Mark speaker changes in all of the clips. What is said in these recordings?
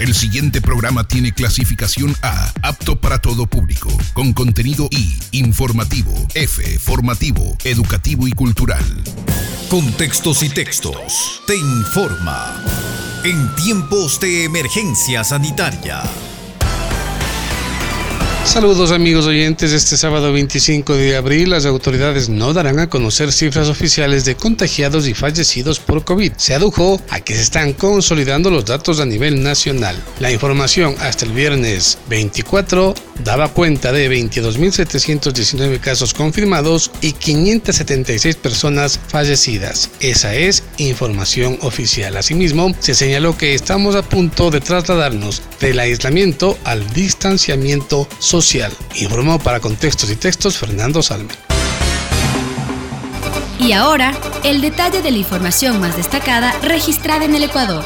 Speaker 1: El siguiente programa tiene clasificación A, apto para todo público, con contenido I, informativo, F, formativo, educativo y cultural. Contextos y textos. Te informa. En tiempos de emergencia sanitaria.
Speaker 2: Saludos amigos oyentes, este sábado 25 de abril las autoridades no darán a conocer cifras oficiales de contagiados y fallecidos por COVID. Se adujo a que se están consolidando los datos a nivel nacional. La información hasta el viernes 24 daba cuenta de 22.719 casos confirmados y 576 personas fallecidas. Esa es información oficial. Asimismo, se señaló que estamos a punto de trasladarnos del aislamiento al distanciamiento social. Informó para Contextos y Textos Fernando Salme.
Speaker 3: Y ahora, el detalle de la información más destacada registrada en el Ecuador.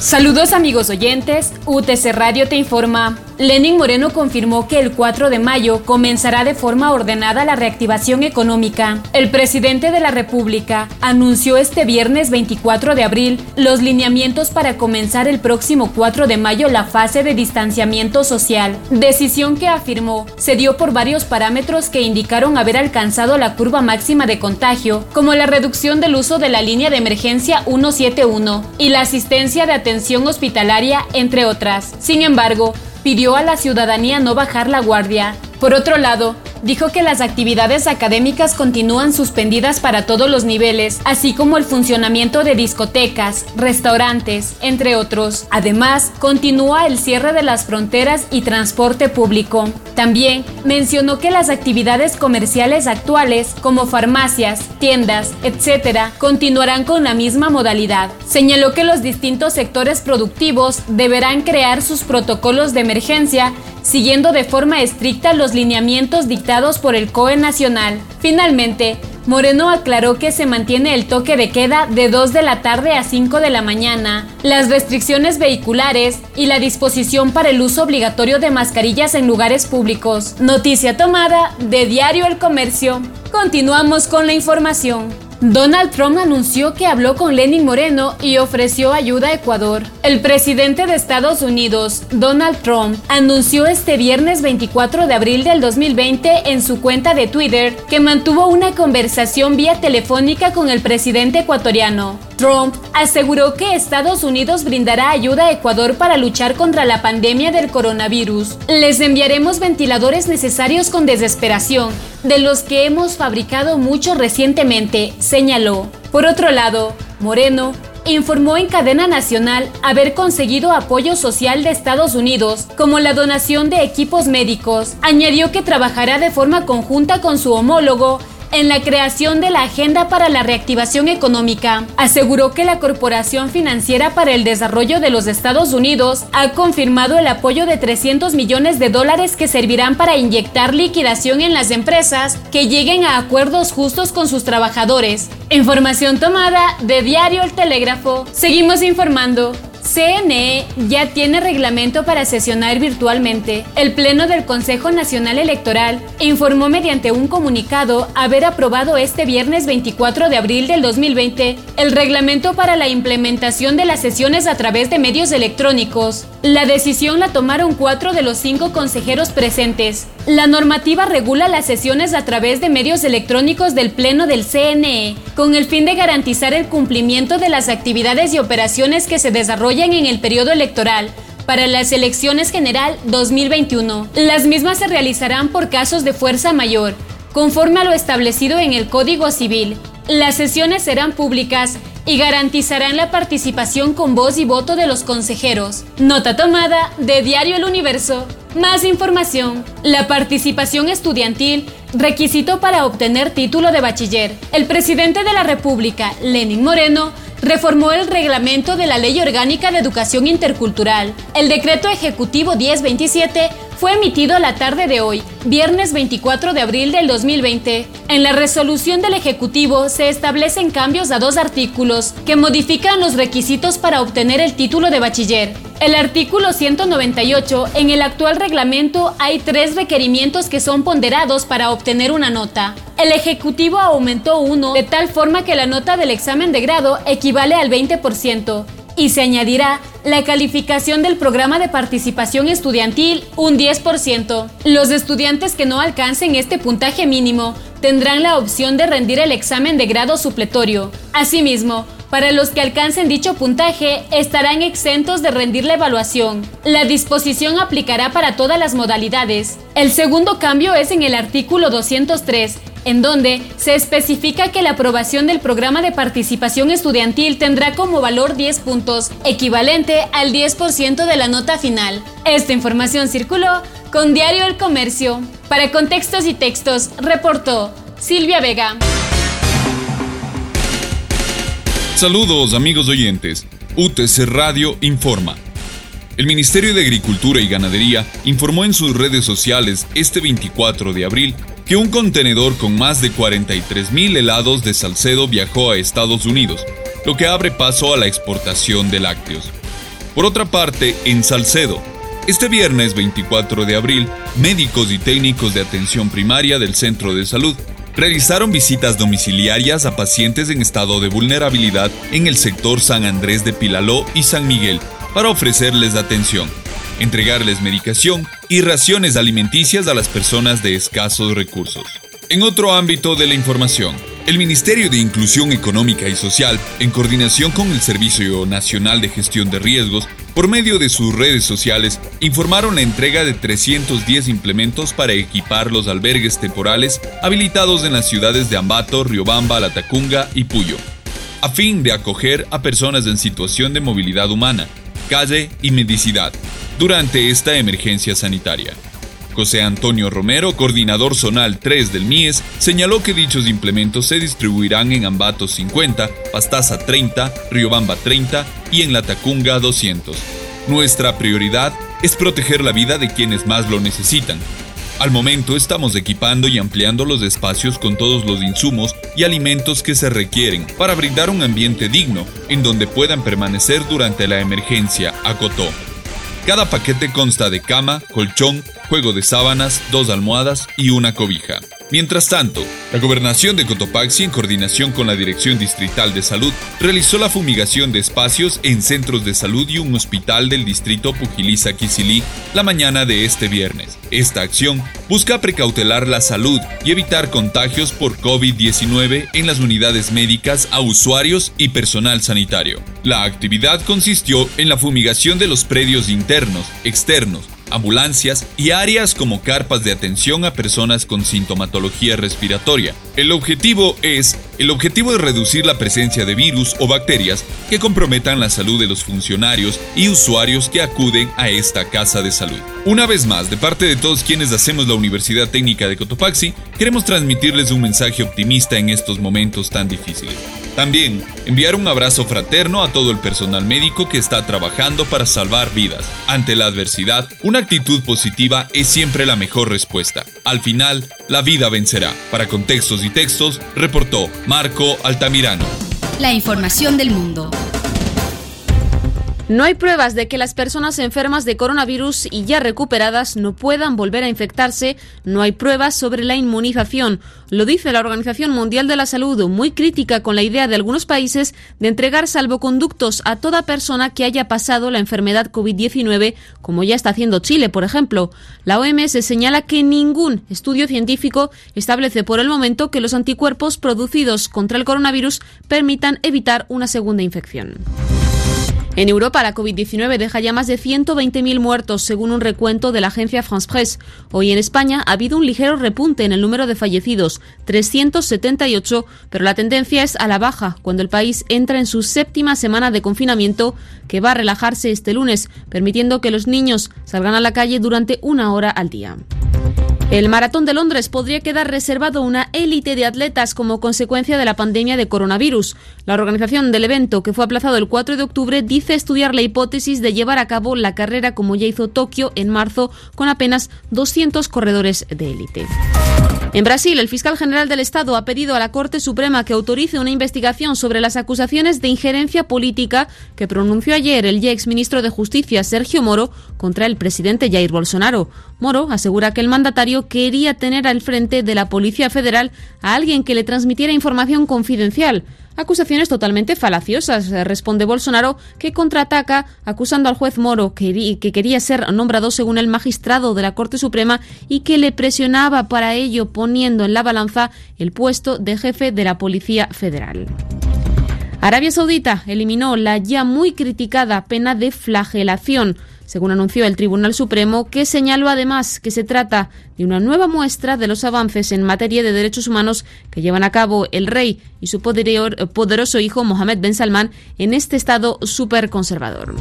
Speaker 4: Saludos amigos oyentes, UTC Radio te informa. Lenin Moreno confirmó que el 4 de mayo comenzará de forma ordenada la reactivación económica. El presidente de la República anunció este viernes 24 de abril los lineamientos para comenzar el próximo 4 de mayo la fase de distanciamiento social, decisión que afirmó se dio por varios parámetros que indicaron haber alcanzado la curva máxima de contagio, como la reducción del uso de la línea de emergencia 171 y la asistencia de atención hospitalaria, entre otras. Sin embargo, pidió a la ciudadanía no bajar la guardia. Por otro lado, dijo que las actividades académicas continúan suspendidas para todos los niveles, así como el funcionamiento de discotecas, restaurantes, entre otros. Además, continúa el cierre de las fronteras y transporte público. También mencionó que las actividades comerciales actuales, como farmacias, tiendas, etc., continuarán con la misma modalidad. Señaló que los distintos sectores productivos deberán crear sus protocolos de emergencia siguiendo de forma estricta los lineamientos dictados por el COE Nacional. Finalmente, Moreno aclaró que se mantiene el toque de queda de 2 de la tarde a 5 de la mañana, las restricciones vehiculares y la disposición para el uso obligatorio de mascarillas en lugares públicos. Noticia tomada de Diario El Comercio. Continuamos con la información. Donald Trump anunció que habló con Lenin Moreno y ofreció ayuda a Ecuador. El presidente de Estados Unidos, Donald Trump, anunció este viernes 24 de abril del 2020 en su cuenta de Twitter que mantuvo una conversación vía telefónica con el presidente ecuatoriano. Trump aseguró que Estados Unidos brindará ayuda a Ecuador para luchar contra la pandemia del coronavirus. Les enviaremos ventiladores necesarios con desesperación, de los que hemos fabricado muchos recientemente, señaló. Por otro lado, Moreno informó en cadena nacional haber conseguido apoyo social de Estados Unidos, como la donación de equipos médicos. Añadió que trabajará de forma conjunta con su homólogo en la creación de la Agenda para la Reactivación Económica. Aseguró que la Corporación Financiera para el Desarrollo de los Estados Unidos ha confirmado el apoyo de 300 millones de dólares que servirán para inyectar liquidación en las empresas que lleguen a acuerdos justos con sus trabajadores. Información tomada de Diario El Telégrafo. Seguimos informando. CNE ya tiene reglamento para sesionar virtualmente. El Pleno del Consejo Nacional Electoral informó mediante un comunicado haber aprobado este viernes 24 de abril del 2020 el reglamento para la implementación de las sesiones a través de medios electrónicos. La decisión la tomaron cuatro de los cinco consejeros presentes. La normativa regula las sesiones a través de medios electrónicos del Pleno del CNE, con el fin de garantizar el cumplimiento de las actividades y operaciones que se desarrollan en el periodo electoral para las elecciones general 2021. Las mismas se realizarán por casos de fuerza mayor, conforme a lo establecido en el Código Civil. Las sesiones serán públicas y garantizarán la participación con voz y voto de los consejeros. Nota tomada de Diario El Universo. Más información. La participación estudiantil, requisito para obtener título de bachiller. El presidente de la República, Lenin Moreno, reformó el reglamento de la Ley Orgánica de Educación Intercultural. El decreto ejecutivo 1027 fue emitido la tarde de hoy, viernes 24 de abril del 2020. En la resolución del Ejecutivo se establecen cambios a dos artículos que modifican los requisitos para obtener el título de bachiller. El artículo 198, en el actual reglamento hay tres requerimientos que son ponderados para obtener una nota. El Ejecutivo aumentó uno de tal forma que la nota del examen de grado equivale al 20%
Speaker 5: y se añadirá la calificación del programa de participación estudiantil un 10%. Los estudiantes que no alcancen este puntaje mínimo tendrán la opción de rendir el examen de grado supletorio. Asimismo, para los que alcancen dicho puntaje, estarán exentos de rendir la evaluación. La disposición aplicará para todas las modalidades. El segundo cambio es en el artículo 203, en donde se especifica que la aprobación del programa de participación estudiantil tendrá como valor 10 puntos, equivalente al 10% de la nota final. Esta información circuló con Diario El Comercio. Para contextos y textos, reportó Silvia Vega.
Speaker 6: Saludos amigos oyentes. UTC Radio informa. El Ministerio de Agricultura y Ganadería informó en sus redes sociales este 24 de abril que un contenedor con más de 43 mil helados de Salcedo viajó a Estados Unidos, lo que abre paso a la exportación de lácteos. Por otra parte, en Salcedo, este viernes 24 de abril, médicos y técnicos de atención primaria del Centro de Salud realizaron visitas domiciliarias a pacientes en estado de vulnerabilidad en el sector San Andrés de Pilaló y San Miguel para ofrecerles atención, entregarles medicación y raciones alimenticias a las personas de escasos recursos. En otro ámbito de la información, el Ministerio de Inclusión Económica y Social, en coordinación con el Servicio Nacional de Gestión de Riesgos, por medio de sus redes sociales, informaron la entrega de 310 implementos para equipar los albergues temporales habilitados en las ciudades de Ambato, Riobamba, Latacunga y Puyo, a fin de acoger a personas en situación de movilidad humana, calle y medicidad durante esta emergencia sanitaria. José Antonio Romero, coordinador zonal 3 del MIES, señaló que dichos implementos se distribuirán en Ambato 50, Pastaza 30, Riobamba 30 y en La Tacunga 200. Nuestra prioridad es proteger la vida de quienes más lo necesitan. Al momento estamos equipando y ampliando los espacios con todos los insumos y alimentos que se requieren para brindar un ambiente digno en donde puedan permanecer durante la emergencia, acotó. Cada paquete consta de cama, colchón, juego de sábanas, dos almohadas y una cobija. Mientras tanto, la gobernación de Cotopaxi, en coordinación con la Dirección Distrital de Salud, realizó la fumigación de espacios en centros de salud y un hospital del distrito Pujiliza-Quisilí la mañana de este viernes. Esta acción busca precautelar la salud y evitar contagios por COVID-19 en las unidades médicas a usuarios y personal sanitario. La actividad consistió en la fumigación de los predios internos, externos, ambulancias y áreas como carpas de atención a personas con sintomatología respiratoria. El objetivo es el objetivo de reducir la presencia de virus o bacterias que comprometan la salud de los funcionarios y usuarios que acuden a esta casa de salud. Una vez más, de parte de todos quienes hacemos la Universidad Técnica de Cotopaxi, queremos transmitirles un mensaje optimista en estos momentos tan difíciles. También enviar un abrazo fraterno a todo el personal médico que está trabajando para salvar vidas. Ante la adversidad, una actitud positiva es siempre la mejor respuesta. Al final, la vida vencerá. Para contextos y textos, reportó Marco Altamirano.
Speaker 3: La información del mundo.
Speaker 5: No hay pruebas de que las personas enfermas de coronavirus y ya recuperadas no puedan volver a infectarse. No hay pruebas sobre la inmunización. Lo dice la Organización Mundial de la Salud, muy crítica con la idea de algunos países de entregar salvoconductos a toda persona que haya pasado la enfermedad COVID-19, como ya está haciendo Chile, por ejemplo. La OMS señala que ningún estudio científico establece por el momento que los anticuerpos producidos contra el coronavirus permitan evitar una segunda infección. En Europa, la COVID-19 deja ya más de 120.000 muertos, según un recuento de la agencia France Presse. Hoy en España ha habido un ligero repunte en el número de fallecidos, 378, pero la tendencia es a la baja cuando el país entra en su séptima semana de confinamiento, que va a relajarse este lunes, permitiendo que los niños salgan a la calle durante una hora al día. El Maratón de Londres podría quedar reservado a una élite de atletas como consecuencia de la pandemia de coronavirus. La organización del evento, que fue aplazado el 4 de octubre, dice estudiar la hipótesis de llevar a cabo la carrera como ya hizo Tokio en marzo con apenas 200 corredores de élite. En Brasil, el fiscal general del Estado ha pedido a la Corte Suprema que autorice una investigación sobre las acusaciones de injerencia política que pronunció ayer el ya exministro de Justicia, Sergio Moro, contra el presidente Jair Bolsonaro. Moro asegura que el mandatario quería tener al frente de la Policía Federal a alguien que le transmitiera información confidencial. Acusaciones totalmente falaciosas, responde Bolsonaro, que contraataca acusando al juez Moro, que, que quería ser nombrado según el magistrado de la Corte Suprema y que le presionaba para ello poniendo en la balanza el puesto de jefe de la Policía Federal. Arabia Saudita eliminó la ya muy criticada pena de flagelación según anunció el Tribunal Supremo, que señaló además que se trata de una nueva muestra de los avances en materia de derechos humanos que llevan a cabo el rey y su poderoso hijo Mohammed Ben Salman en este estado superconservador.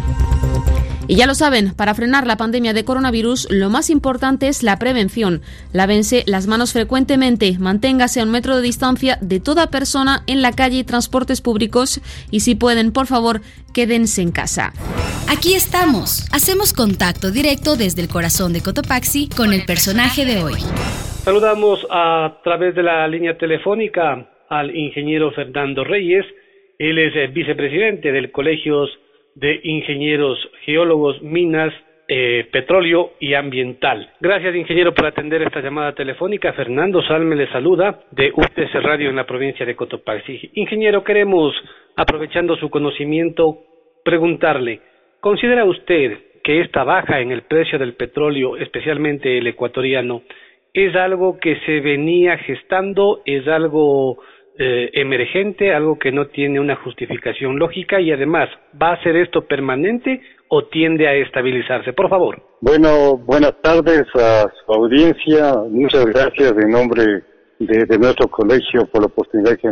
Speaker 5: Y ya lo saben, para frenar la pandemia de coronavirus, lo más importante es la prevención. Lávense las manos frecuentemente, manténgase a un metro de distancia de toda persona en la calle y transportes públicos y si pueden, por favor, quédense en casa.
Speaker 3: Aquí estamos. Hacemos contacto directo desde el corazón de Cotopaxi con el personaje de hoy.
Speaker 7: Saludamos a través de la línea telefónica al ingeniero Fernando Reyes. Él es eh, vicepresidente del Colegio de ingenieros, geólogos, minas, eh, petróleo y ambiental. Gracias, ingeniero, por atender esta llamada telefónica. Fernando Salme le saluda de UTC Radio en la provincia de Cotopaxi. Ingeniero, queremos, aprovechando su conocimiento, preguntarle, ¿considera usted que esta baja en el precio del petróleo, especialmente el ecuatoriano, es algo que se venía gestando, es algo eh, emergente, algo que no tiene una justificación lógica y además, ¿va a ser esto permanente o tiende a estabilizarse? Por favor.
Speaker 8: Bueno, buenas tardes a su audiencia. Muchas gracias en nombre de, nuestro colegio por la oportunidad que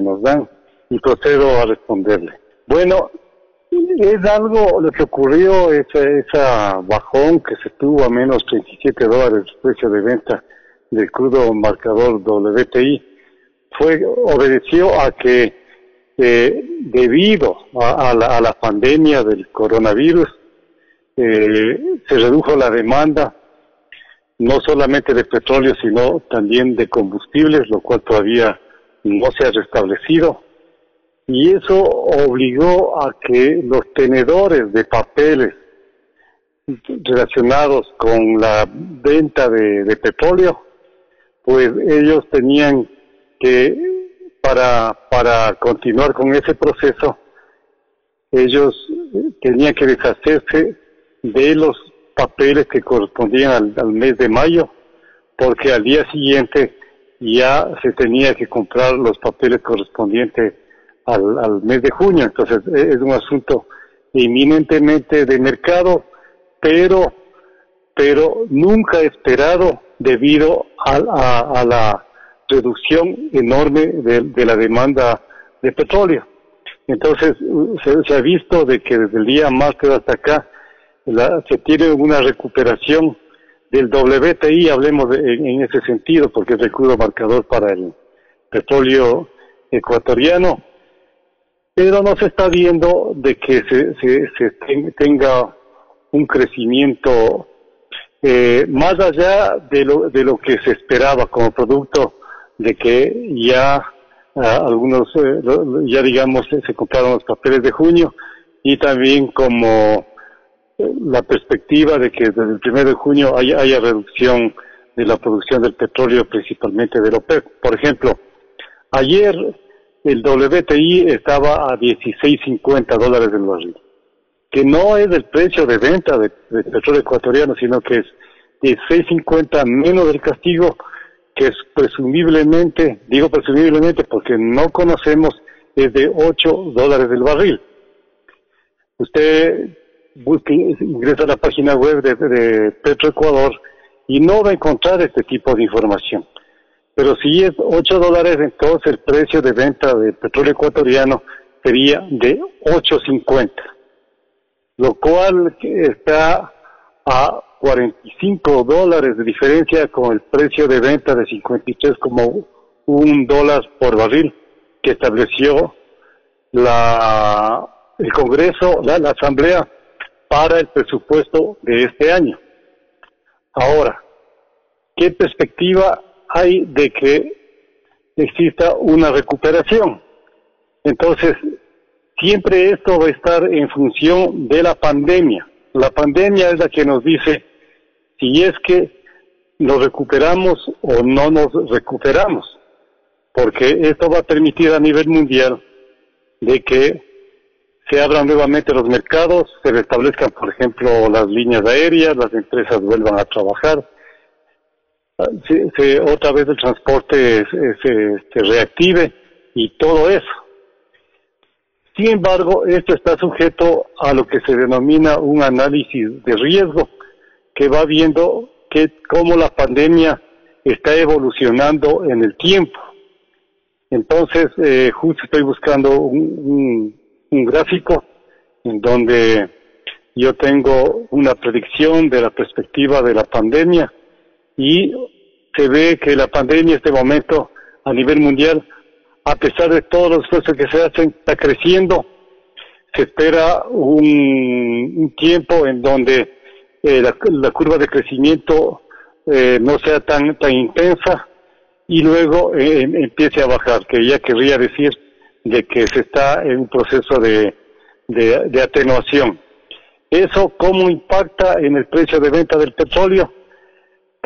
Speaker 8: nos, dan y procedo a responderle. Bueno, es algo lo que ocurrió, ese, esa bajón que se tuvo a menos 37 dólares el precio de venta del crudo marcador WTI fue obedeció a que eh, debido a, la, pandemia del coronavirus eh, se redujo la demanda no solamente de petróleo sino también de combustibles lo cual todavía no se ha restablecido. Y eso obligó a que los tenedores de papeles relacionados con la venta de petróleo pues ellos tenían que para, para continuar con ese proceso, ellos tenían que deshacerse de los papeles que correspondían al, mes de mayo, porque al día siguiente ya se tenía que comprar los papeles correspondientes al, al mes de junio. Entonces e, es un asunto eminentemente de mercado, pero, pero nunca esperado debido a la reducción enorme de, la demanda de petróleo. Entonces, se, ha visto de que desde el día martes hasta acá se tiene una recuperación del WTI, hablemos en, ese sentido, porque es el crudo marcador para el petróleo ecuatoriano, pero no se está viendo de que se, se, tenga un crecimiento eh, más allá de lo, de lo que se esperaba como producto de que ya ah, algunos, eh, ya digamos, se compraron los papeles de junio y también como eh, la perspectiva de que desde el primero de junio haya, reducción de la producción del petróleo, principalmente del OPEP. Por ejemplo, ayer el WTI estaba a 16.50 dólares el barril, que no es el precio de venta de, petróleo ecuatoriano, sino que es 16.50 menos del castigo que es presumiblemente, digo presumiblemente porque no conocemos, es de 8 dólares del barril. Usted busque, ingresa a la página web de, de Petroecuador y no va a encontrar este tipo de información. Pero si es 8 dólares, entonces el precio de venta del petróleo ecuatoriano sería de 8.50, lo cual está a 45 dólares de diferencia con el precio de venta de 53,1 dólares por barril que estableció la, el Congreso, la, la Asamblea para el presupuesto de este año. Ahora, ¿qué perspectiva hay de que exista una recuperación? Entonces, siempre esto va a estar en función de la pandemia. La pandemia es la que nos dice si es que nos recuperamos o no nos recuperamos, porque esto va a permitir a nivel mundial de que se abran nuevamente los mercados, se restablezcan, por ejemplo, las líneas aéreas, las empresas vuelvan a trabajar, se, otra vez el transporte se, reactive y todo eso. Sin embargo, esto está sujeto a lo que se denomina un análisis de riesgo, que va viendo que cómo la pandemia está evolucionando en el tiempo. Entonces, eh, justo estoy buscando un, un gráfico en donde yo tengo una predicción de la perspectiva de la pandemia y se ve que la pandemia en este momento a nivel mundial, a pesar de todos los esfuerzos que se hacen, está creciendo. Se espera un, tiempo en donde eh, la, curva de crecimiento eh, no sea tan, tan intensa y luego eh, empiece a bajar, que ya querría decir de que se está en un proceso de, de atenuación. ¿Eso cómo impacta en el precio de venta del petróleo?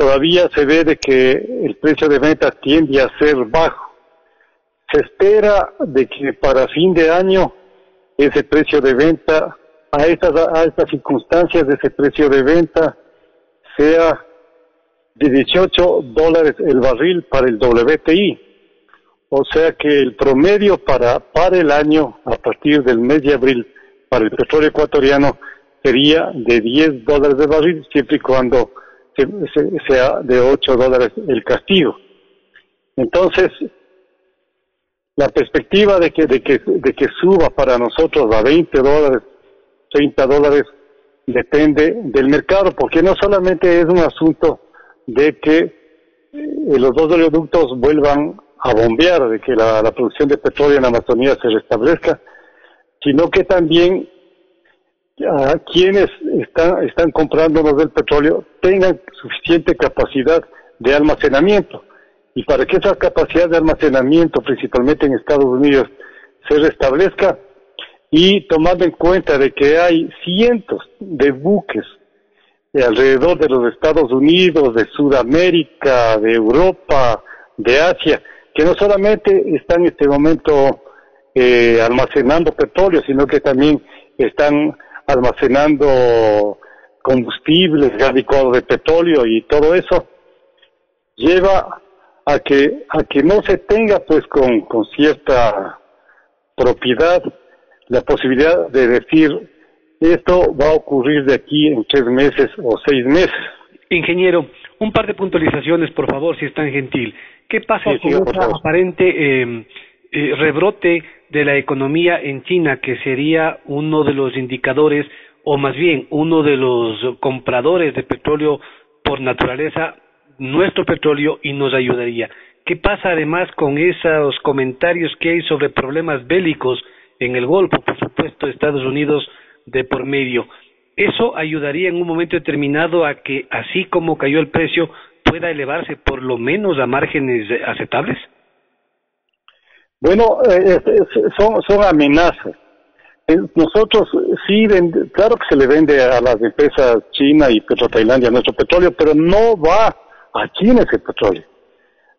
Speaker 8: todavía se ve de que el precio de venta tiende a ser bajo. Se espera de que para fin de año ese precio de venta, a estas, a estas circunstancias de ese precio de venta, sea de 18 dólares el barril para el WTI. O sea que el promedio para, para el año, a partir del mes de abril, para el petróleo ecuatoriano, sería de 10 dólares de barril, siempre y cuando sea de 8 dólares el castigo. Entonces, la perspectiva de que, de que, de que suba para nosotros a 20 dólares, 30 dólares, depende del mercado, porque no solamente es un asunto de que eh, los dos oleoductos vuelvan a bombear, de que la, producción de petróleo en Amazonía se restablezca, sino que también a quienes están, están comprándonos del petróleo tengan suficiente capacidad de almacenamiento. Y para que esa capacidad de almacenamiento, principalmente en Estados Unidos, se restablezca y tomando en cuenta de que hay cientos de buques de alrededor de los Estados Unidos, de Sudamérica, de Europa, de Asia, que no solamente están en este momento eh, almacenando petróleo, sino que también están almacenando combustibles, gas de petróleo y todo eso, lleva a que, a que no se tenga pues con, con cierta propiedad la posibilidad de decir esto va a ocurrir de aquí en tres meses o seis meses.
Speaker 7: Ingeniero, un par de puntualizaciones, por favor, si es tan gentil. ¿Qué pasa con ese aparente eh, eh, rebrote de la economía en China, que sería uno de los indicadores, o más bien uno de los compradores de petróleo por naturaleza, nuestro petróleo, y nos ayudaría. ¿Qué pasa además con esos comentarios que hay sobre problemas bélicos en el Golfo, por supuesto, Estados Unidos de por medio? ¿Eso ayudaría en un momento determinado a que, así como cayó el precio, pueda elevarse por lo menos a márgenes aceptables?
Speaker 8: Bueno, eh, son, amenazas. Eh, nosotros sí, claro que se le vende a las empresas China y Petro-Tailandia nuestro petróleo, pero no va a China ese petróleo.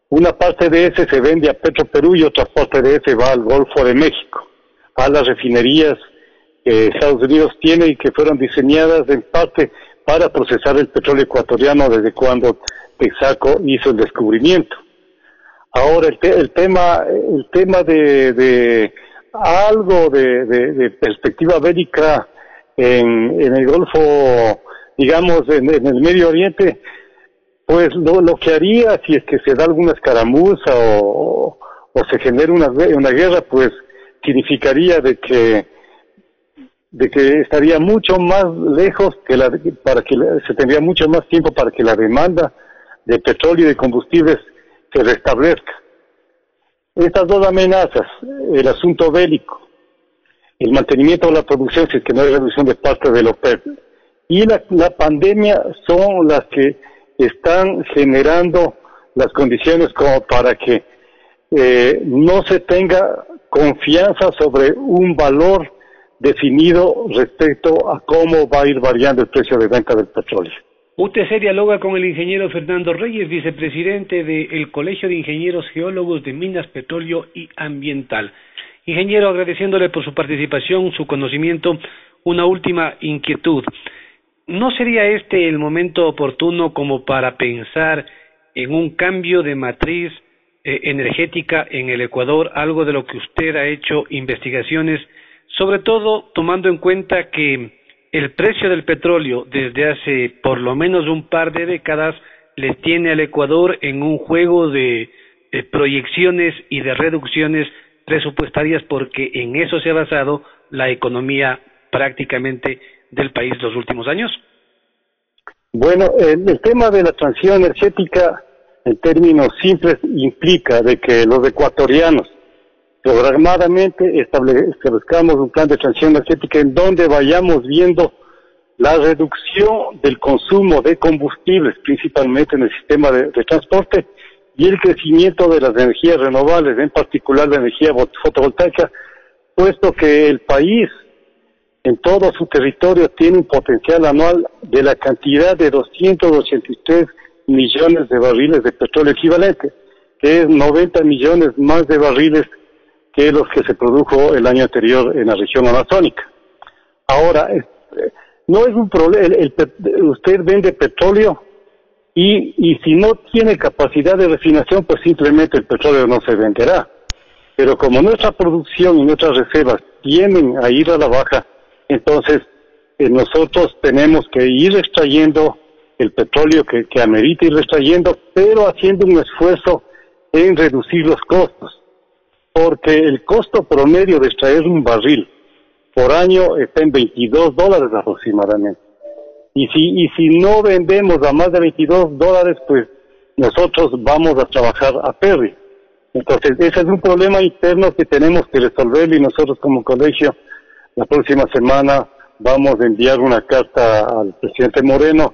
Speaker 8: Una parte de ese se vende a Petro Perú y otra parte de ese va al Golfo de México, a las refinerías que Estados Unidos tiene y que fueron diseñadas en parte para procesar el petróleo ecuatoriano desde cuando Texaco hizo el descubrimiento. Ahora el, el tema, el tema de, de algo de, de, perspectiva bélica en, en el Golfo, digamos, en, el Medio Oriente, pues lo, lo, que haría si es que se da alguna escaramuza o, o, se genera una, una guerra, pues significaría de que de que estaría mucho más lejos que la para que se tendría mucho más tiempo para que la demanda de petróleo y de combustibles se restablezca. Estas dos amenazas, el asunto bélico, el mantenimiento de la producción, si es que no hay reducción de parte del OPEP, y la, pandemia son las que están generando las condiciones como para que eh, no se tenga confianza sobre un valor definido respecto a cómo va a ir variando el precio de venta del petróleo.
Speaker 7: UTC dialoga con el ingeniero Fernando Reyes, vicepresidente del Colegio de Ingenieros Geólogos de Minas, Petróleo y Ambiental. Ingeniero, agradeciéndole por su participación, su conocimiento, una última inquietud. ¿No sería este el momento oportuno como para pensar en un cambio de matriz energética en el Ecuador, algo de lo que usted ha hecho investigaciones, sobre todo tomando en cuenta que el precio del petróleo desde hace por lo menos un par de décadas le tiene al Ecuador en un juego de, proyecciones y de reducciones presupuestarias porque en eso se ha basado la economía prácticamente del país los últimos años?
Speaker 8: Bueno, el, tema de la transición energética en términos simples implica de que los ecuatorianos programadamente establezcamos un plan de transición energética en donde vayamos viendo la reducción del consumo de combustibles, principalmente en el sistema de, transporte, y el crecimiento de las energías renovables, en particular la energía fotovoltaica, puesto que el país en todo su territorio tiene un potencial anual de la cantidad de 283 millones de barriles de petróleo equivalente, que es 90 millones más de barriles que los que se produjo el año anterior en la región amazónica. Ahora, no es un problema, usted vende petróleo y, y si no tiene capacidad de refinación, pues simplemente el petróleo no se venderá. Pero como nuestra producción y nuestras reservas tienden a ir a la baja, entonces eh, nosotros tenemos que ir extrayendo el petróleo que, que amerita ir extrayendo, pero haciendo un esfuerzo en reducir los costos porque el costo promedio de extraer un barril por año está en 22 dólares aproximadamente. Y si, y si no vendemos a más de 22 dólares, pues nosotros vamos a trabajar a Perry. Entonces, ese es un problema interno que tenemos que resolver y nosotros como colegio, la próxima semana vamos a enviar una carta al presidente Moreno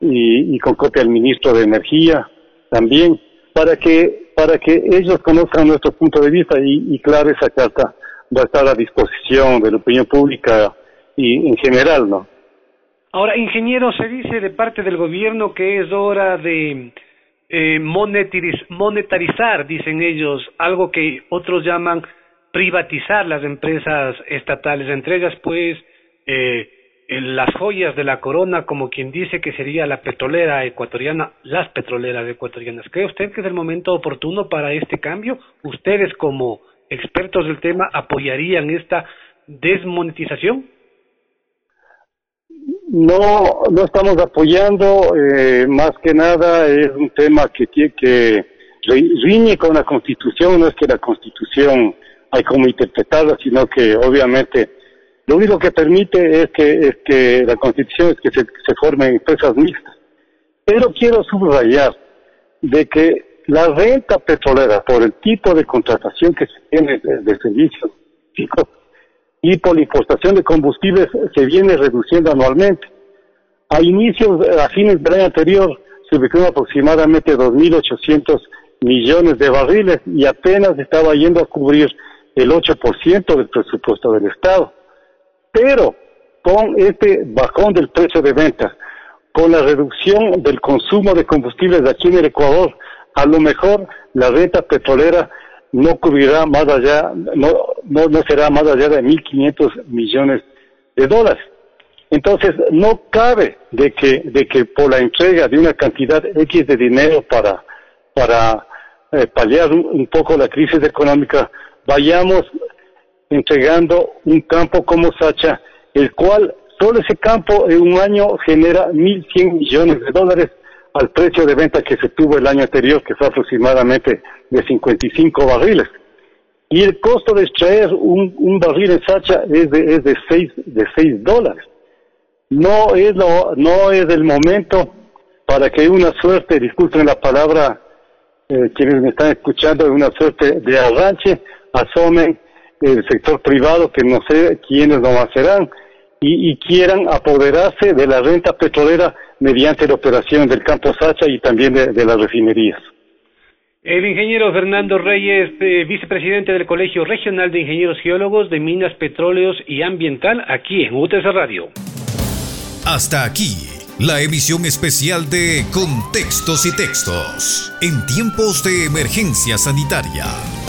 Speaker 8: y, y con copia al ministro de Energía también, para que para que ellos conozcan nuestro punto de vista y, claro, esa carta va a estar a disposición de la opinión pública y en general, ¿no?
Speaker 7: Ahora, ingeniero, se dice de parte del gobierno que es hora de eh, monetarizar, dicen ellos, algo que otros llaman privatizar las empresas estatales, entre ellas, pues, eh, en las joyas de la corona, como quien dice que sería la petrolera ecuatoriana, las petroleras ecuatorianas. ¿Cree usted que es el momento oportuno para este cambio? ¿Ustedes como expertos del tema apoyarían esta desmonetización?
Speaker 8: No, no estamos apoyando, eh, más que nada es un tema que tiene que riñe con la Constitución, no es que la Constitución hay como interpretarla, sino que obviamente lo único que permite es que, es la constitución es que se, se formen empresas mixtas. Pero quiero subrayar de que la renta petrolera por el tipo de contratación que se tiene de, servicios y por la importación de combustibles se viene reduciendo anualmente. A inicios, a fines del año anterior, se ubicaron aproximadamente 2.800 millones de barriles y apenas estaba yendo a cubrir el 8% del presupuesto del Estado. Pero con este bajón del precio de venta, con la reducción del consumo de combustibles aquí en el Ecuador, a lo mejor la venta petrolera no cubrirá más allá, no, no, no será más allá de 1.500 millones de dólares. Entonces, no cabe de que, de que por la entrega de una cantidad X de dinero para, para eh, paliar un, poco la crisis económica, vayamos entregando un campo como Sacha, el cual solo ese campo en un año genera 1.100 millones de dólares al precio de venta que se tuvo el año anterior, que fue aproximadamente de 55 barriles. Y el costo de extraer un, barril en Sacha es de, es de 6 de seis dólares. No es, lo, no es el momento para que una suerte, disculpen la palabra, eh, quienes me están escuchando, una suerte de arranche asomen el sector privado, que no sé quiénes lo serán, y, y, quieran apoderarse de la renta petrolera mediante la operación del campo Sacha y también de, las refinerías.
Speaker 7: El ingeniero Fernando Reyes, eh, vicepresidente del Colegio Regional de Ingenieros Geólogos de Minas, Petróleos y Ambiental, aquí en UTS Radio.
Speaker 1: Hasta aquí, la emisión especial de Contextos y Textos, en tiempos de emergencia sanitaria